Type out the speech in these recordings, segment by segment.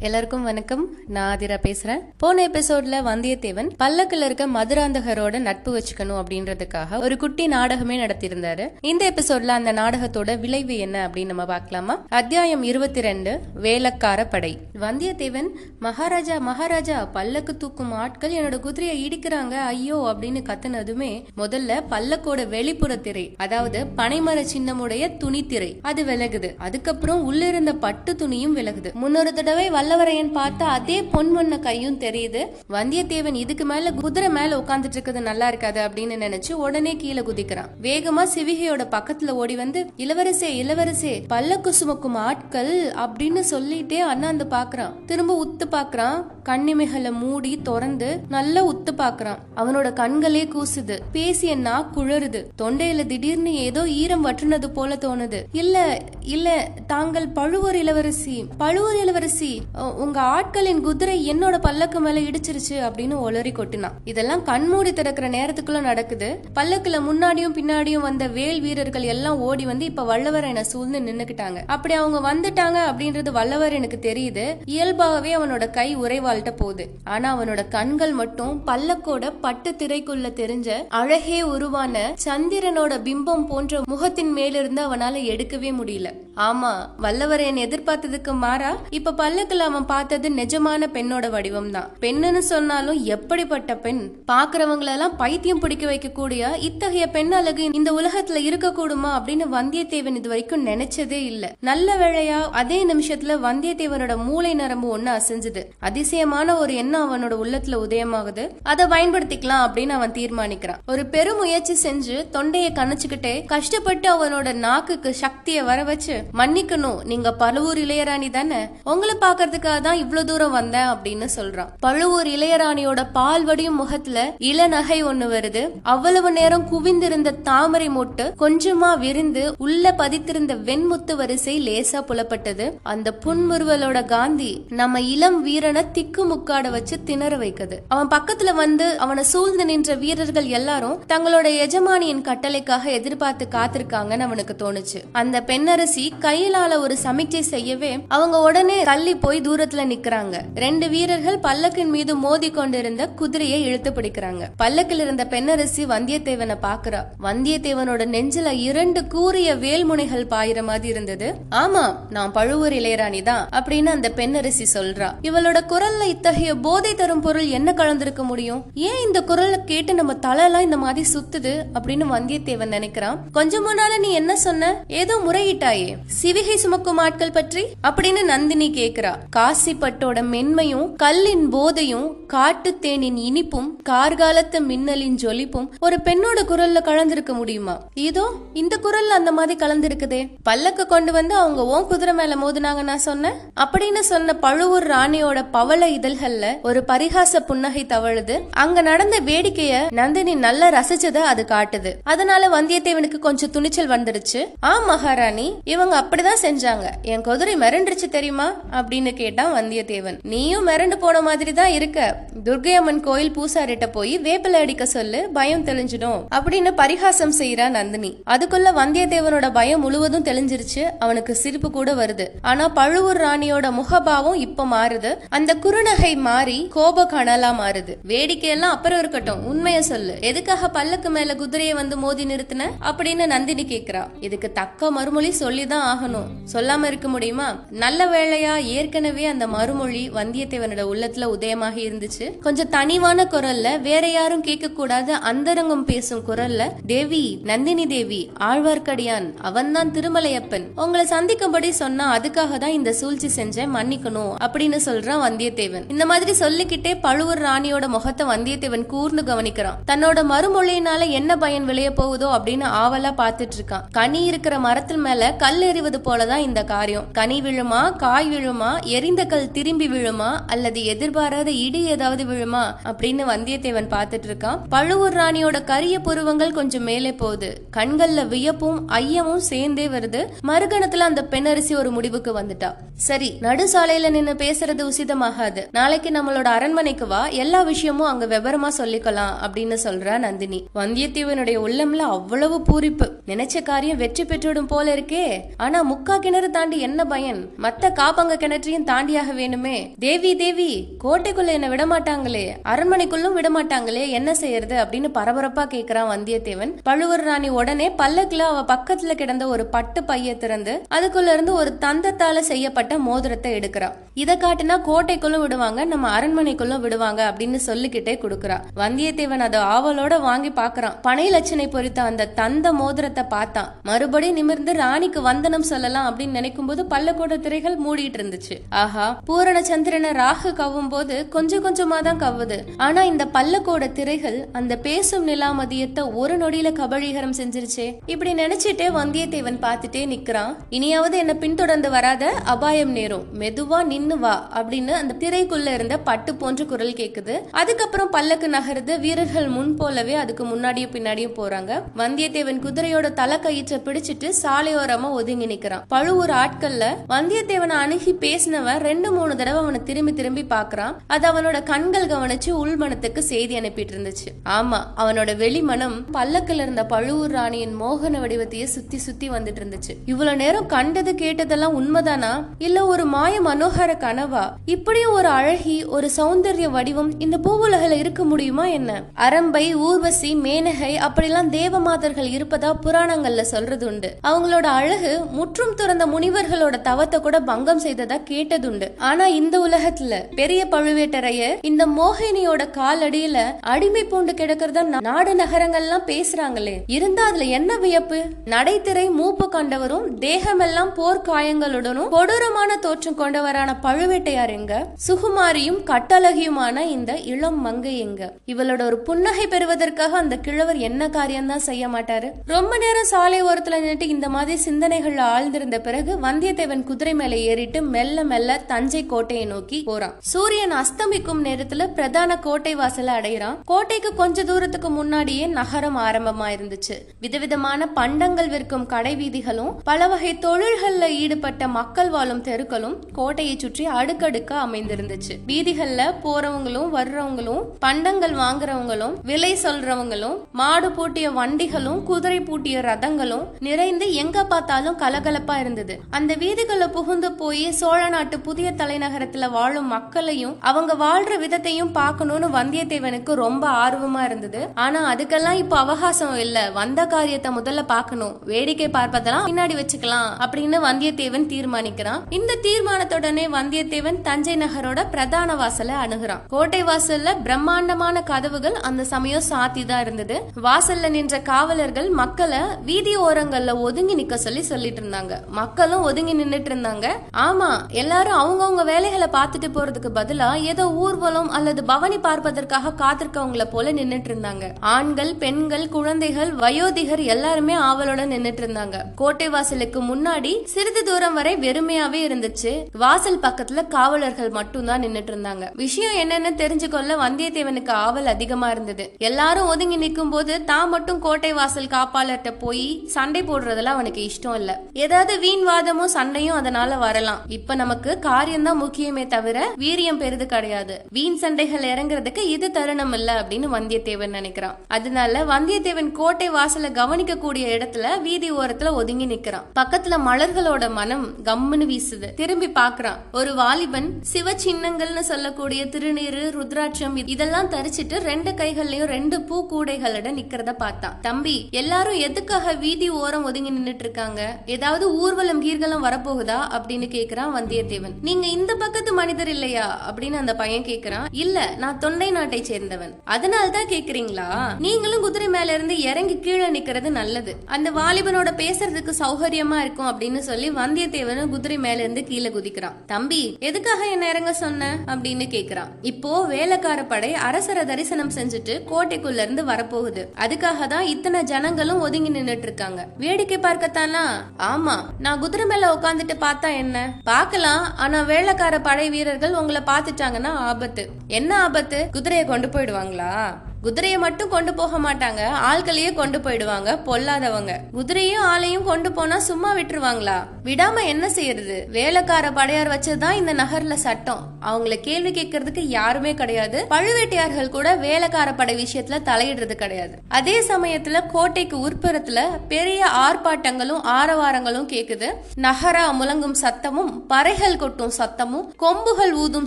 எல்லாருக்கும் வணக்கம். நான் ஆதிரா பேசுறேன். போன எபிசோட்ல வந்தியத்தேவன் பல்லக்குல இருக்க மதுராந்தகரோட நட்பு வச்சுக்கணும் அப்படின்றதுக்காக ஒரு குட்டி நாடகமே நடத்தியிருந்தாரு. இந்த எபிசோட்ல அந்த நாடகத்தோட விளைவு என்ன அப்படின்னு நம்ம பார்க்கலாமா? அத்தியாயம் இருபத்தி ரெண்டு வேலக்கார படை. வந்தியத்தேவன் மகாராஜா மகாராஜா பல்லக்கு தூக்கும் ஆட்கள் என்னோட குதிரையை இடிக்கிறாங்க ஐயோ அப்படின்னு கத்துனதுமே முதல்ல பல்லக்கோட வெளிப்புற திரை அதாவது பனைமர சின்னமுடைய துணி திரை அது விலகுது. அதுக்கப்புறம் உள்ள இருந்த பட்டு துணியும் விலகுது. முன்னொரு தடவை வல்லவரையன் பார்த்தா அதே பொன் முன்ன கையும் தெரியுது. வந்தியத்தேவன் இதுக்கு மேல குதிரை மேல உட்காந்துட்டு இருக்கிறது நல்லா இருக்காது அப்படின்னு நினைச்சு உடனே கீழே குதிக்கிறான். வேகமா சிவிகையோட பக்கத்துல ஓடி வந்து இளவரசே இளவரசே பல்லக்கு சுமக்கும் ஆட்கள் அப்படின்னு சொல்லிட்டே அண்ணாந்து பாக்குறான். திரும்ப உத்து பாக்குறான். கண்ணிமைகளை மூடி திறந்து நல்லா உத்து பாக்குறான். அவனோட கண்களே கூசுது. பேசிய நா குழறுது தொண்டையில திடீர்னு ஏதோ ஈரம் வற்றுனது போல தோணுது. இல்ல இல்ல தாங்கள் பழுவூர் இளவரசி பழுவூர் இளவரசி உங்கள் உங்க ஆட்களின் குதிரை என்னோட பல்லக்கு மேல இடிச்சிருச்சு அப்படின்னு ஒளரி கொட்டினான். இதெல்லாம் கண்மூடி திறக்கிற நேரத்துக்குள்ள நடக்குது. பல்லக்குல முன்னாடியும் பின்னாடியும் வந்த வேல் வீரர்கள் எல்லாம் ஓடி வந்து இப்ப என சூழ்ந்து நின்னுக்கிட்டாங்க. அப்படி அவங்க வந்துட்டாங்க அப்படின்றது வல்லவர் எனக்கு தெரியுது. இயல்பாகவே அவனோட கை உறைவாள்கிட்ட போகுது. ஆனா அவனோட கண்கள் மட்டும் பல்லக்கோட பட்டு திரைக்குள்ள தெரிஞ்ச அழகே உருவான சந்திரனோட பிம்பம் போன்ற முகத்தின் மேலிருந்து அவனால எடுக்கவே முடியல. ஆமா வல்லவரையன் எதிர்பார்த்ததுக்கு மாறா இப்ப பல்லக்குல அவன் பார்த்தது நிஜமான பெண்ணோட வடிவம் தான் பெண்ணுன்னு சொன்னாலும் எப்படிப்பட்ட பெண்? பாக்குறவங்களெல்லாம் பைத்தியம் பிடிக்க வைக்கக்கூடிய இத்தகைய பெண் அழகு இந்த உலகத்துல இருக்கக்கூடுமா அப்படின்னு வந்தியத்தேவன் இது வரைக்கும் நினைச்சதே இல்ல. நல்ல வேளையா அதே நிமிஷத்துல வந்தியத்தேவனோட மூளை நரம்பு ஒண்ணு அசைஞ்சது. அதிசயமான ஒரு எண்ணம் அவனோட உள்ளத்துல உதயமாகுது. அதை பயன்படுத்திக்கலாம் அப்படின்னு அவன் தீர்மானிக்கிறான். ஒரு பெருமுயற்சி செஞ்சு தொண்டையை கணச்சுக்கிட்டே கஷ்டப்பட்டு அவனோட நாக்குக்கு சக்தியை வர வச்சு மன்னிக்கணும் நீங்க பழுவூர் இளையராணி தானே? உங்களை பார்க்கறதுக்காக தான் இவ்வளவு தூரம் வந்தேன் அப்படின்னு சொல்றான். பழுவூர் இளையராணியோட பால் வடியும் முகத்துல இளநகை ஒண்ணு வருது. அவ்வளவு நேரம் குவிந்திருந்த தாமரை மொட்டு கொஞ்சமா விரிந்து உள்ள பதித்திருந்த வெண்முத்து வரிசை லேசா புலப்பட்டது. அந்த புன்முறுவலோட காந்தி நம்ம இளம் வீரனை திக்கு முக்காட வச்சு திணற வைக்குது. அவன் பக்கத்துல வந்து அவனை சூழ்ந்து நின்ற வீரர்கள் எல்லாரும் தங்களோட எஜமானியின் கட்டளைக்காக எதிர்பார்த்து காத்திருக்காங்கன்னு அவனுக்கு தோணுச்சு. அந்த பெண்ணரசி கையிலால ஒரு சமிக்ஞை செய்யவே அவங்க உடனே தள்ளி போய் தூரத்துல நிக்கிறாங்க. ரெண்டு வீரர்கள் பல்லக்கின் மீது மோதி கொண்டிருந்த குதிரையை இழுத்து பிடிக்கிறாங்க. பல்லக்கில் இருந்த பெண்ணரசி வந்தியத்தேவனை பாக்குறா வந்தியத்தேவனோட நெஞ்சில இரண்டு கூரிய வேல்முனைகள் பாயிற மாதிரி இருந்தது. ஆமா நான் பழுவூர் இளையராணி தான் அப்படின்னு அந்த பெண்ணரசி சொல்றா. இவளோட குரல்ல இத்தகைய போதை தரும் பொருள் என்ன கலந்திருக்க முடியும்? ஏன் இந்த குரலை கேட்டு நம்ம தலையெல்லாம் இந்த மாதிரி சுத்துது அப்படின்னு வந்தியத்தேவன் நினைக்கிறான். கொஞ்சம் முன்னால நீ என்ன சொன்ன? ஏதோ முறையிட்டாயே. சிவிகை சுமக்கும் ஆட்கள் பற்றி? அப்படின்னு நந்தினி கேக்குறா. காசி பட்டோட மென்மையும் கல்லின் போதையும் காட்டு தேனின் இனிப்பும் கார்காலத்து மின்னலின் ஜொலிப்பும் ஒரு பெண்ணோட குரல்ல கலந்திருக்க முடியுமா? இதோ இந்த குரல்ல அந்த மாதிரி கலந்திருக்குதே. பல்லக்க கொண்டு வந்து அவங்க ஓன் குதிரை மேல மோதுனாங்க நான் சொன்னேன். அப்படின்னு சொன்ன பழுவூர் ராணியோட பவள இதழ்கள்ல ஒரு பரிகாச புன்னகை தவழுது. அங்க நடந்த வேடிக்கைய நந்தினி நல்லா ரசிச்சத அது காட்டுது. அதனால வந்தியத்தேவனுக்கு கொஞ்சம் துணிச்சல் வந்துடுச்சு ஆ மகாராணி இவங்க அப்படிதான் செஞ்சாங்க. என் குதிரை மிரண்டுருச்சு தெரியுமா? அப்படின்னு கேட்டான் வந்தியத்தேவன். நீயும் மிரண்டு போன மாதிரி தான் இருக்க. துர்கையம்மன் கோயில் பூசாரிட்ட போய் வேப்பில அடிக்க சொல்லு பயம் தெளிஞ்சிடும் அப்படின்னு பரிகாசம் செய்யறா நந்தினி. அதுக்குள்ள வந்தியத்தேவனோட பயம் முழுவதும் தெளிஞ்சிருச்சு அவனுக்கு சிரிப்பு கூட வருது. ஆனா பழுவூர் ராணியோட முகபாவம் இப்ப மாறுது. அந்த குறுநகை மாறி கோப கனலா மாறுது. வேடிக்கையெல்லாம் அப்புறம் இருக்கட்டும் உண்மைய சொல்லு. எதுக்காக பல்லக்கு மேல குதிரையை வந்து மோதி நிறுத்தின? அப்படின்னு நந்தினி கேக்குறா. இதுக்கு தக்க மறுமொழி சொல்லிதான் ஆகணும். சொல்லாம இருக்க முடியுமா? நல்ல வேளையா ஏற்கனவே அந்த மறுமொழி வந்தியத்தேவனோட உள்ளத்துல உதயமாகி இருந்துச்சு. கொஞ்சம் தனிவான குரல்ல வேற யாரும் கேட்க கூடாது அந்தரங்கம் பேசும் குரல்ல தேவி நந்தினி தேவி ஆழ்வார்க்கடியான் அவன்தான் திருமலையப்பன். உங்களை சந்திக்கும்படி சொன்னா அதுக்காக தான் இந்த சூழ்ச்சி செஞ்சேன் மன்னிக்கணும் அப்படின்னு சொல்றான் வந்தியத்தேவன். இந்த மாதிரி சொல்லிக்கிட்டே பழுவூர் ராணியோட முகத்தை வந்தியத்தேவன் கூர்ந்து கவனிக்கிறான். தன்னோட மறுமொழியினால என்ன பயன் விளைய போகுதோ அப்படின்னு ஆவலா பாத்துட்டு இருக்கான். கனி இருக்கிற மரத்தில் மேல கல் எறிவது போலதான் இந்த காரியம். கனி விழுமா காய் விழுமா எரிந்த கல் திரும்பி விழுமா? அல்லது எதிர்பாராத இடி ஏதாவது விழுமா? அப்படின்னு வந்தியத்தேவன் பார்த்துட்டு இருக்கான். பழுவூர் ராணியோட கரிய புருவங்கள் கொஞ்சம் மேலே போகுது. கண்கள்ல வியப்பும் ஐயமும் சேர்ந்தே வருது. மறுகணத்துல அந்த பெண்ணரசி ஒரு முடிவுக்கு வந்துட்டா. சரி நடுசாலையில நின்னு பேசுறது உசிதமாகாது. நாளைக்கு நம்மளோட அரண்மனைக்கு வா. எல்லா விஷயமும் அங்க விவரமா சொல்லிக்கலாம் அப்படின்னு சொல்றா நந்தினி. வந்தியத்தேவனுடைய உள்ளம்ல அவ்வளவு பூரிப்பு. நினைச்ச காரியம் வெற்றி பெற்றுடும் போல இருக்கே. ஆனா முக்கா கிணறு தாண்டி என்ன பயன்? மத்த காப்பங்க கிணற்றையும் தாண்டியாக வேணுமே? தேவி தேவி கோட்டைக்குள்ள என்ன விட மாட்டாங்களே அரண்மனைக்குள்ளும் விட மாட்டாங்களே என்ன செய்யறது? அப்படின்னு பரபரப்பா கேக்குறான் வந்தியத்தேவன். பழுவூர் ராணி உடனே பல்லக்குல அவ பக்கத்துல கிடந்த ஒரு பட்டு பைய திறந்து அதுக்குள்ள இருந்து ஒரு தந்தத்தால செய்யப்பட்ட மோதிரத்தை எடுக்கிறா. இத காட்டுனா கோட்டைக்குள்ளும் விடுவாங்க நம்ம அரண்மனைக்குள்ளும் விடுவாங்க அப்படின்னு சொல்லிக்கிட்டே கொடுக்கறா. வந்தியத்தேவன் அதை ஆவலோட வாங்கி பாக்குறான். பனை லட்சணை பொறித்த அந்த தந்த மோதிரத்தை பார்த்தான் மறுபடியும் நிமிர்ந்து ராணிக்கு வந்தனம் சொல்லலாம் அப்படின்னு நினைக்கும் போது பல்லக்கோட திரைகள் மூடிட்டு இருந்துச்சு. ஆஹா. பூரண சந்திரனை ராகு கவ்வும் போது கொஞ்சம் கொஞ்சமா தான் கவ்வுது ஆனா இந்த பல்லக்கோட திரைகள் அந்த பேசும் நிலா மதியத்தை ஒரு நொடியில கபழீகரம் செஞ்சிருச்சே. இப்படி நினைச்சிட்டே வந்தியத்தேவன் பார்த்துட்டே நிக்கிறான். இனியாவது என்ன பின்தொடர்ந்து வராத அபாயம் நேரும். மெதுவா நின்னு வா அப்படின்னு அந்த திரைக்குள்ள இருந்த பட்டு போன்ற குரல் கேக்குது. அதுக்கப்புறம் பல்லக்கு நகருது. வீரர்கள் முன் போலவே அதுக்கு முன்னாடியும் பின்னாடியும் போறாங்க. வந்தியத்தேவன் குதிரையோட தலை கயிற்ற பிடிச்சிட்டு சாலையோரமா ஒதுங்கி நிக்கிறான். பழுவூர் ஆட்கள்ல வந்தியத்தேவனை அணுகி பேசினவன் ரெண்டு மூணு தடவை அவனை திரும்பி திரும்பி பாக்குறான் அது அவனோட கண்கள் கவனிச்சு உள்மனத்துக்கு செய்தி அனுப்பிட்டு இருந்துச்சு ஆமா அவனோட வெளிமனம் பல்லக்கில் இருந்த பழுவூர் ராணியின் மோகன வடிவத்தையே சுத்தி சுத்தி வந்துட்டு இருந்துச்சு இவ்வளவு நேரம் கண்டது கேட்டதெல்லாம் உண்மைதானா? இல்ல ஒரு மாய மனோகர கனவா? இப்படியும் ஒரு அழகி ஒரு சௌந்தர்ய வடிவம் இந்த பூவுலகில இருக்க முடியுமா என்ன? அரம்பை ஊர்வசி மேனகை அப்படிலாம் தேவமாதர்கள் இருப்பதா புராணங்கள்ல சொல்றது உண்டு. அவங்களோட அழகு முற்றும் துறந்த முனிவர்களோட தவத்தை கூட பங்கம் செய்ததா கேட்டதுண்டு. ஆனா இந்த உலகத்துல பெரிய பழுவேட்டரையர் இந்த மோகினியோட காலடியில அடிமை பூண்டு கிடக்கிறதா நாடு நகரங்கள்லாம் பேசுறாங்களே. இருந்தா அதுல என்ன வியப்பு? நடைத்திரை மூப்பு கண்டவரும் தேகமெல்லாம் போர் காயங்களுடனும் கொடூரமான தோற்றம் கொண்டவரான பழுவேட்டையார் எங்க? சுகுமாரியும் கட்டழகியுமான இந்த இளம் மங்கை எங்க? இவளோட ஒரு புன்னகை பெறுவதற்காக அந்த கிழவர் என்ன காரியம் தான் செய்ய மாட்டாரு? ரொம்ப நேரம் சாலை ஓரத்துல நின்றுட்டு இந்த மாதிரி சிந்தனைகள் ஆழ்ந்திருந்த பிறகு வந்தியத்தேவன் குதிரை மேல ஏறிட்டு மெல்ல மெல்ல கப்பல்ல தஞ்சை கோட்டையை நோக்கி போறான். சூரியன் அஸ்தமிக்கும் நேரத்துல பிரதான கோட்டை வாசல அடையிறான். கோட்டைக்கு கொஞ்ச தூரத்துக்கு முன்னாடியே நகரம் ஆரம்பமா இருந்துச்சு விதவிதமான பண்டங்கள் விற்கும் கடை வீதிகளும் பல வகை தொழில்கள்ல ஈடுபட்ட மக்கள் வாழும் தெருக்களும் கோட்டையை சுற்றி அடுக்கடுக்க அமைந்திருந்துச்சு. வீதிகள்ல போறவங்களும் வர்றவங்களும் பண்டங்கள் வாங்குறவங்களும் விலை சொல்றவங்களும் மாடு பூட்டிய வண்டிகளும் குதிரை பூட்டிய ரதங்களும் நிறைந்து எங்க பார்த்தாலும் கலகலப்பா இருந்தது. அந்த வீதிகளை புகுந்து போய் சோழ நாட்டு புதிய தலைநகரத்துல வாழும் மக்களையும் அவங்க வாழ்ற விதத்தையும் பார்க்கணும்னு வந்தியத்தேவனுக்கு ரொம்ப ஆர்வமா இருந்தது. ஆனா அதுக்கெல்லாம் இப்ப அவகாசம் இல்ல. வந்த காரியத்தை முதல்ல பார்க்கணும். வேடிக்கை பார்ப்பதெல்லாம் பின்னாடி வச்சுக்கலாம் அப்படின்னு வந்தியத்தேவன் தீர்மானிக்கிறான். இந்த தீர்மானத்துடனே வந்தியத்தேவன் தஞ்சை நகரோட பிரதான வாசலை அணுகிறான். கோட்டை வாசல்ல பிரம்மாண்டமான கதவுகள் அந்த சமயம் சாத்தி தான் இருந்தது. வாசல்ல நின்ற காவலர்கள் மக்களை வீதி ஓரங்கள்ல ஒதுங்கி நிக்க சொல்லி சொல்லிட்டு இருந்தாங்க. மக்களும் ஒதுங்கி நின்னுட்டு இருந்தாங்க. ஆமா எல்லாரும் அவங்கவுங்க வேலைகளை பார்த்துட்டு போறதுக்கு பதிலா ஏதோ ஊர்வலம் அல்லது பவனி பார்ப்பதற்காக காத்திருக்கவங்கள போல நின்னுட்டு இருந்தாங்க. ஆண்கள் பெண்கள் குழந்தைகள் வயோதிகர் எல்லாருமே ஆவலோட நின்னுட்டு இருந்தாங்க. கோட்டை வாசலுக்கு முன்னாடி சிறிது தூரம் வரை வெறுமையாவே இருந்துச்சு. வாசல் பக்கத்துல காவலர்கள் மட்டும்தான் நின்னுட்டு இருந்தாங்க. விஷயம் என்னன்னு தெரிஞ்சுக்கொள்ள வந்தியத்தேவனுக்கு ஆவல் அதிகமா இருந்தது. எல்லாரும் ஒதுங்கி நிற்கும் போது தான் மட்டும் கோட்டை வாசல் காப்பாளர்கிட்ட போய் சண்டை போடுறதெல்லாம் அவனுக்கு இஷ்டம் இல்ல. ஏதாவது வீண் வாதமும் சண்டையும் அதனால வரலாம். இப்ப நமக்கு காரியம்தான் முக்கியமே தவிர வீரியம் பெறுது கிடையாது. வீண் சண்டைகள் இறங்குறதுக்கு இது தருணம் இல்ல அப்படின்னு வந்தியத்தேவன் நினைக்கிறான். அதனால வந்தியத்தேவன் கோட்டை வாசல கவனிக்க கூடிய இடத்துல வீதி ஓரத்துல ஒதுங்கி நிக்கிறான். பக்கத்துல மலர்களோட மனம் கம்முன்னு வீசுது. திரும்பி பாக்குறான். ஒரு வாலிபன் சிவ சின்னங்கள்னு சொல்லக்கூடிய திருநீரு ருத்ராட்சம் இதெல்லாம் தரிச்சிட்டு ரெண்டு கைகள்லயும் ரெண்டு பூ கூடைகளோட நிக்கிறத பார்த்தான். தம்பி எல்லாரும் எதுக்காக வீதி ஓரம் ஒதுங்கி நின்னுட்டு இருக்காங்க? ஏதாவது ஊர்வலம் கீர்வலம் வரப்போகுதா? அப்படின்னு கேக்குறான் வந்தியத்தேவன். நீங்க இந்த பக்கத்து மனிதர் இல்லையா? அப்படின்னு அந்த பையன் கேக்குறான். இல்ல நான் தொண்டை நாட்டை சேர்ந்தவன். அதனால தான் கேக்குறீங்களா? நீங்களும் குதிரை மேல இருந்து இறங்கி கீழே நிக்கிறது நல்லது. அந்த வாலிபனோட பேசுறதுக்கு சௌகரியமா இருக்கும் அப்படின்னு சொல்லி வந்தியத்தேவனும் குதிரை மேல இருந்து கீழே குதிக்கிறான். தம்பி எதுக்காக என்ன இறங்க சொன்ன? அப்படின்னு கேக்குறான். இப்போ வேலைக்கார படை அரசரை தரிசனம் செஞ்சுட்டு கோட்டைக்குள்ள இருந்து வரப்போகுது. அதுக்காக தான் இத்தனை ஜனங்களும் ஒதுங்கி நின்னுட்டு இருக்காங்க வேடிக்கை பார்க்கத்தானா? ஆமா. நான் குதிரை மேல உட்காந்துட்டு பார்த்தா என்ன? பாக்கலாம் ஆனா வேலைக்கார படை வீரர்கள் உங்களை பார்த்துட்டாங்கன்னா ஆபத்து. என்ன ஆபத்து? குதிரையை கொண்டு போயிடுவாங்களா? குதிரையை மட்டும் கொண்டு போக மாட்டாங்க. ஆள்களையே கொண்டு போயிடுவாங்க. பொல்லாதவங்க. குதிரையும் ஆளையும் கொண்டு போனா சும்மா விட்டுருவாங்களா? விடாம என்ன செய்யறது? வேலைக்கார படையார் வச்சதுதான் இந்த நகர்ல சட்டம். அவங்கள கேள்வி கேட்கறதுக்கு யாருமே கிடையாது. பழுவேட்டையார்கள் கூட வேலைக்கார படை விஷயத்துல தலையிடுறது கிடையாது. அதே சமயத்துல கோட்டைக்கு உட்புறத்துல பெரிய ஆர்ப்பாட்டங்களும் ஆரவாரங்களும் கேக்குது. நகரா முழங்கும் சத்தமும் பறைகள் கொட்டும் சத்தமும் கொம்புகள் ஊதும்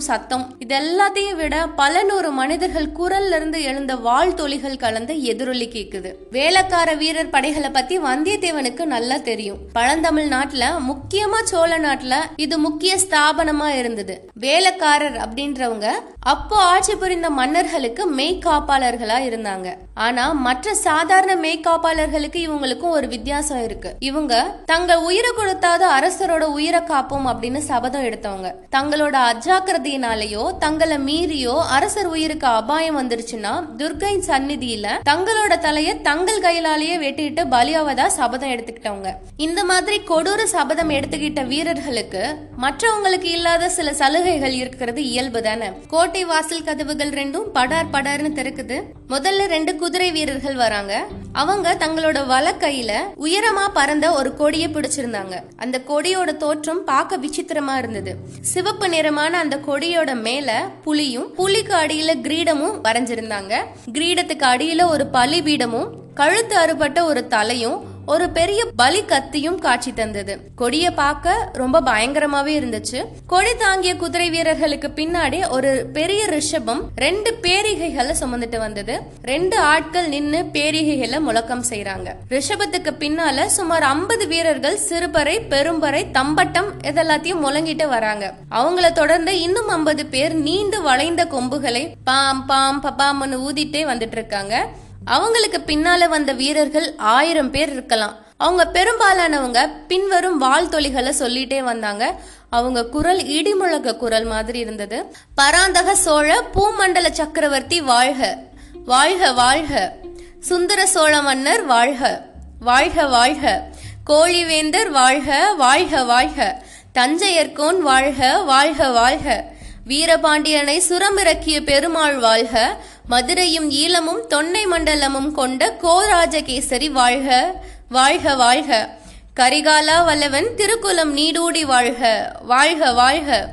சத்தம். இது எல்லாத்தையும் விட பல நூறு மனிதர்கள் குரல்ல இருந்து எழுந்த வாழ் தொழிகள் கலந்து எதிரொலி கேக்குது. வேலைக்கார வீரர் படைகளை பத்தி வந்தியத்தேவனுக்கு நல்லா தெரியும். பழந்தமிழ் நாட்டுல முக்கியமா சோழ நாட்டுல இது முக்கிய ஸ்தாபனமா இருந்தது. வேலைக்காரர் அப்படின்றவங்க அப்போ ஆட்சி புரிந்த மன்னர்களுக்கு மெய்காப்பாளர்களா இருந்தாங்க. ஆனா மற்ற சாதாரண மெய்காப்பாளர்களுக்கு இவங்களுக்கும் ஒரு வித்தியாசம் இருக்கு. இவங்க தங்கள் உயிரை கொடுத்தாத அரசரோட உயிரை காப்போம் அப்படின்னு சபதம் எடுத்தவங்க. தங்களோட அஜாக்கிரதையினாலேயோ தங்களை மீறியோ அரசர் உயிருக்கு அபாயம் வந்துருச்சுன்னா துர்கை சந்நிதியில தங்களோட தலைய தங்கள் கையிலாலேயே வெட்டிட்டு பலியாவதா சபதம் எடுத்துக்கிட்டவங்க. இந்த மாதிரி கொடூர சபதம் எடுத்துக்கிட்ட வீரர்களுக்கு மற்றவங்களுக்கு இல்லாத சில சலுகைகள் இருக்கிறது இயல்பு தானே. கோட்டை வாசல் கதவுகள் ரெண்டும் படார் படார்னு திறக்குது. முதல்ல ரெண்டு குதிரை வீரர்கள் வராங்க. அவங்க தங்களோட வலக்கையில உயரமா பறந்த ஒரு கொடியை பிடிச்சிருந்தாங்க. அந்த கொடியோட தோற்றம் பார்க்க விசித்திரமா இருந்தது. சிவப்பு நிறமான அந்த கொடியோட மேல புலியும் புலிக்கு அடியில கிரீடமும் வரைஞ்சிருந்தாங்க. கிரீடத்துக்கு அடியில ஒரு பலிபீடமும் கழுத்து அறுபட்ட ஒரு தலையும் ஒரு பெரிய பலி கத்தியும் காட்சி தந்தது. கொடிய பார்க்க ரொம்ப பயங்கரமாவே இருந்துச்சு. கொடி தாங்கிய குதிரை வீரர்களுக்கு பின்னாடி ஒரு பெரிய ரிஷபம் ரெண்டு பேரிகைகளை சுமந்துட்டு வந்தது. ரெண்டு ஆட்கள் நின்னு பேரிகைகளை முழக்கம் செய்யறாங்க ரிஷபத்துக்கு பின்னால சுமார் ஐம்பது வீரர்கள் சிறுபறை பெரும்பறை தம்பட்டம் இதெல்லாத்தையும் முழங்கிட்டு வராங்க. அவங்கள தொடர்ந்து இன்னும் ஐம்பது பேர் நீண்டு வளைந்த கொம்புகளை பாம் பாம் பபாம்னு ஊதிட்டே வந்துட்டு இருக்காங்க. அவங்களுக்கு பின்னால வந்த வீரர்கள் ஆயிரம் பேர் இருக்கலாம். அவங்க பெரும்பாலானவங்க பின்வரும் வாழ்த்தொலிகளை சொல்லிட்டே வந்தாங்க. அவங்க குரல் இடிமுழக குரல் மாதிரி இருந்தது. பராந்தக சோழ பூமண்டல சக்கரவர்த்தி வாழ்க வாழ்க வாழ்க. சுந்தர சோழ மன்னர் வாழ்க வாழ்க வாழ்க. கோழிவேந்தர் வாழ்க வாழ்க வாழ்க. தஞ்சையர்கோன் வாழ்க வாழ்க வாழ்க. வீரபாண்டியனை சுரமிறக்கிய பெருமாள் வாழ்க மதுரையும் ஈழமும் தொன்னை மண்டலமும் கொண்ட கோராஜகேசரி வாழ்க வாழ்க வாழ்க. கரிகாலா வல்லவன் திருக்குலம் நீடூடி வாழ்க வாழ்க வாழ்க.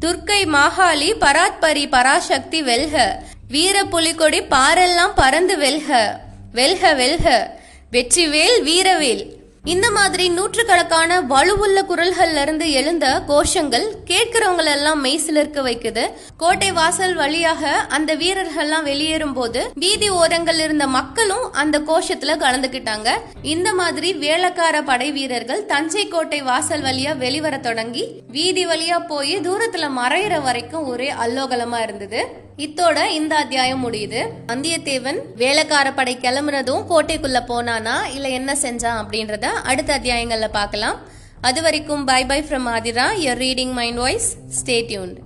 துர்க்கை மாகாளி பராத்பரி பராசக்தி வெல்க. வீர புலிகொடி பாரெல்லாம் பறந்து வெல்க வெல்க வெல்க. வெற்றிவேல் வீரவேல். இந்த மாதிரி நூற்றுக்கணக்கான வலுவுள்ள குரல்கள்ல இருந்து எழுந்த கோஷங்கள் கேட்கிறவங்க எல்லாம் மெய்சிலிருக்க வைக்குது. கோட்டை வாசல் வழியாக அந்த வீரர்கள்லாம் வெளியேறும் போது வீதி ஓரங்கள் இருந்த மக்களும் அந்த கோஷத்துல கலந்துக்கிட்டாங்க. இந்த மாதிரி வேளக்கார படை வீரர்கள் தஞ்சை கோட்டை வாசல் வழியா வெளிவர தொடங்கி வீதி வழியா போய் தூரத்துல மறையிற வரைக்கும் ஒரே அல்லோகலமா இருந்தது. இத்தோட இந்த அத்தியாயம் முடியுது. வந்தியத்தேவன் வேலைக்கார படை கிளம்புறதும் கோட்டைக்குள்ள போனானா இல்ல என்ன செஞ்சான் அப்படின்றத அடுத்த அத்தியாயங்கள்ல பார்க்கலாம். அது வரைக்கும் bye bye from Athira. Your reading mind voice stay tuned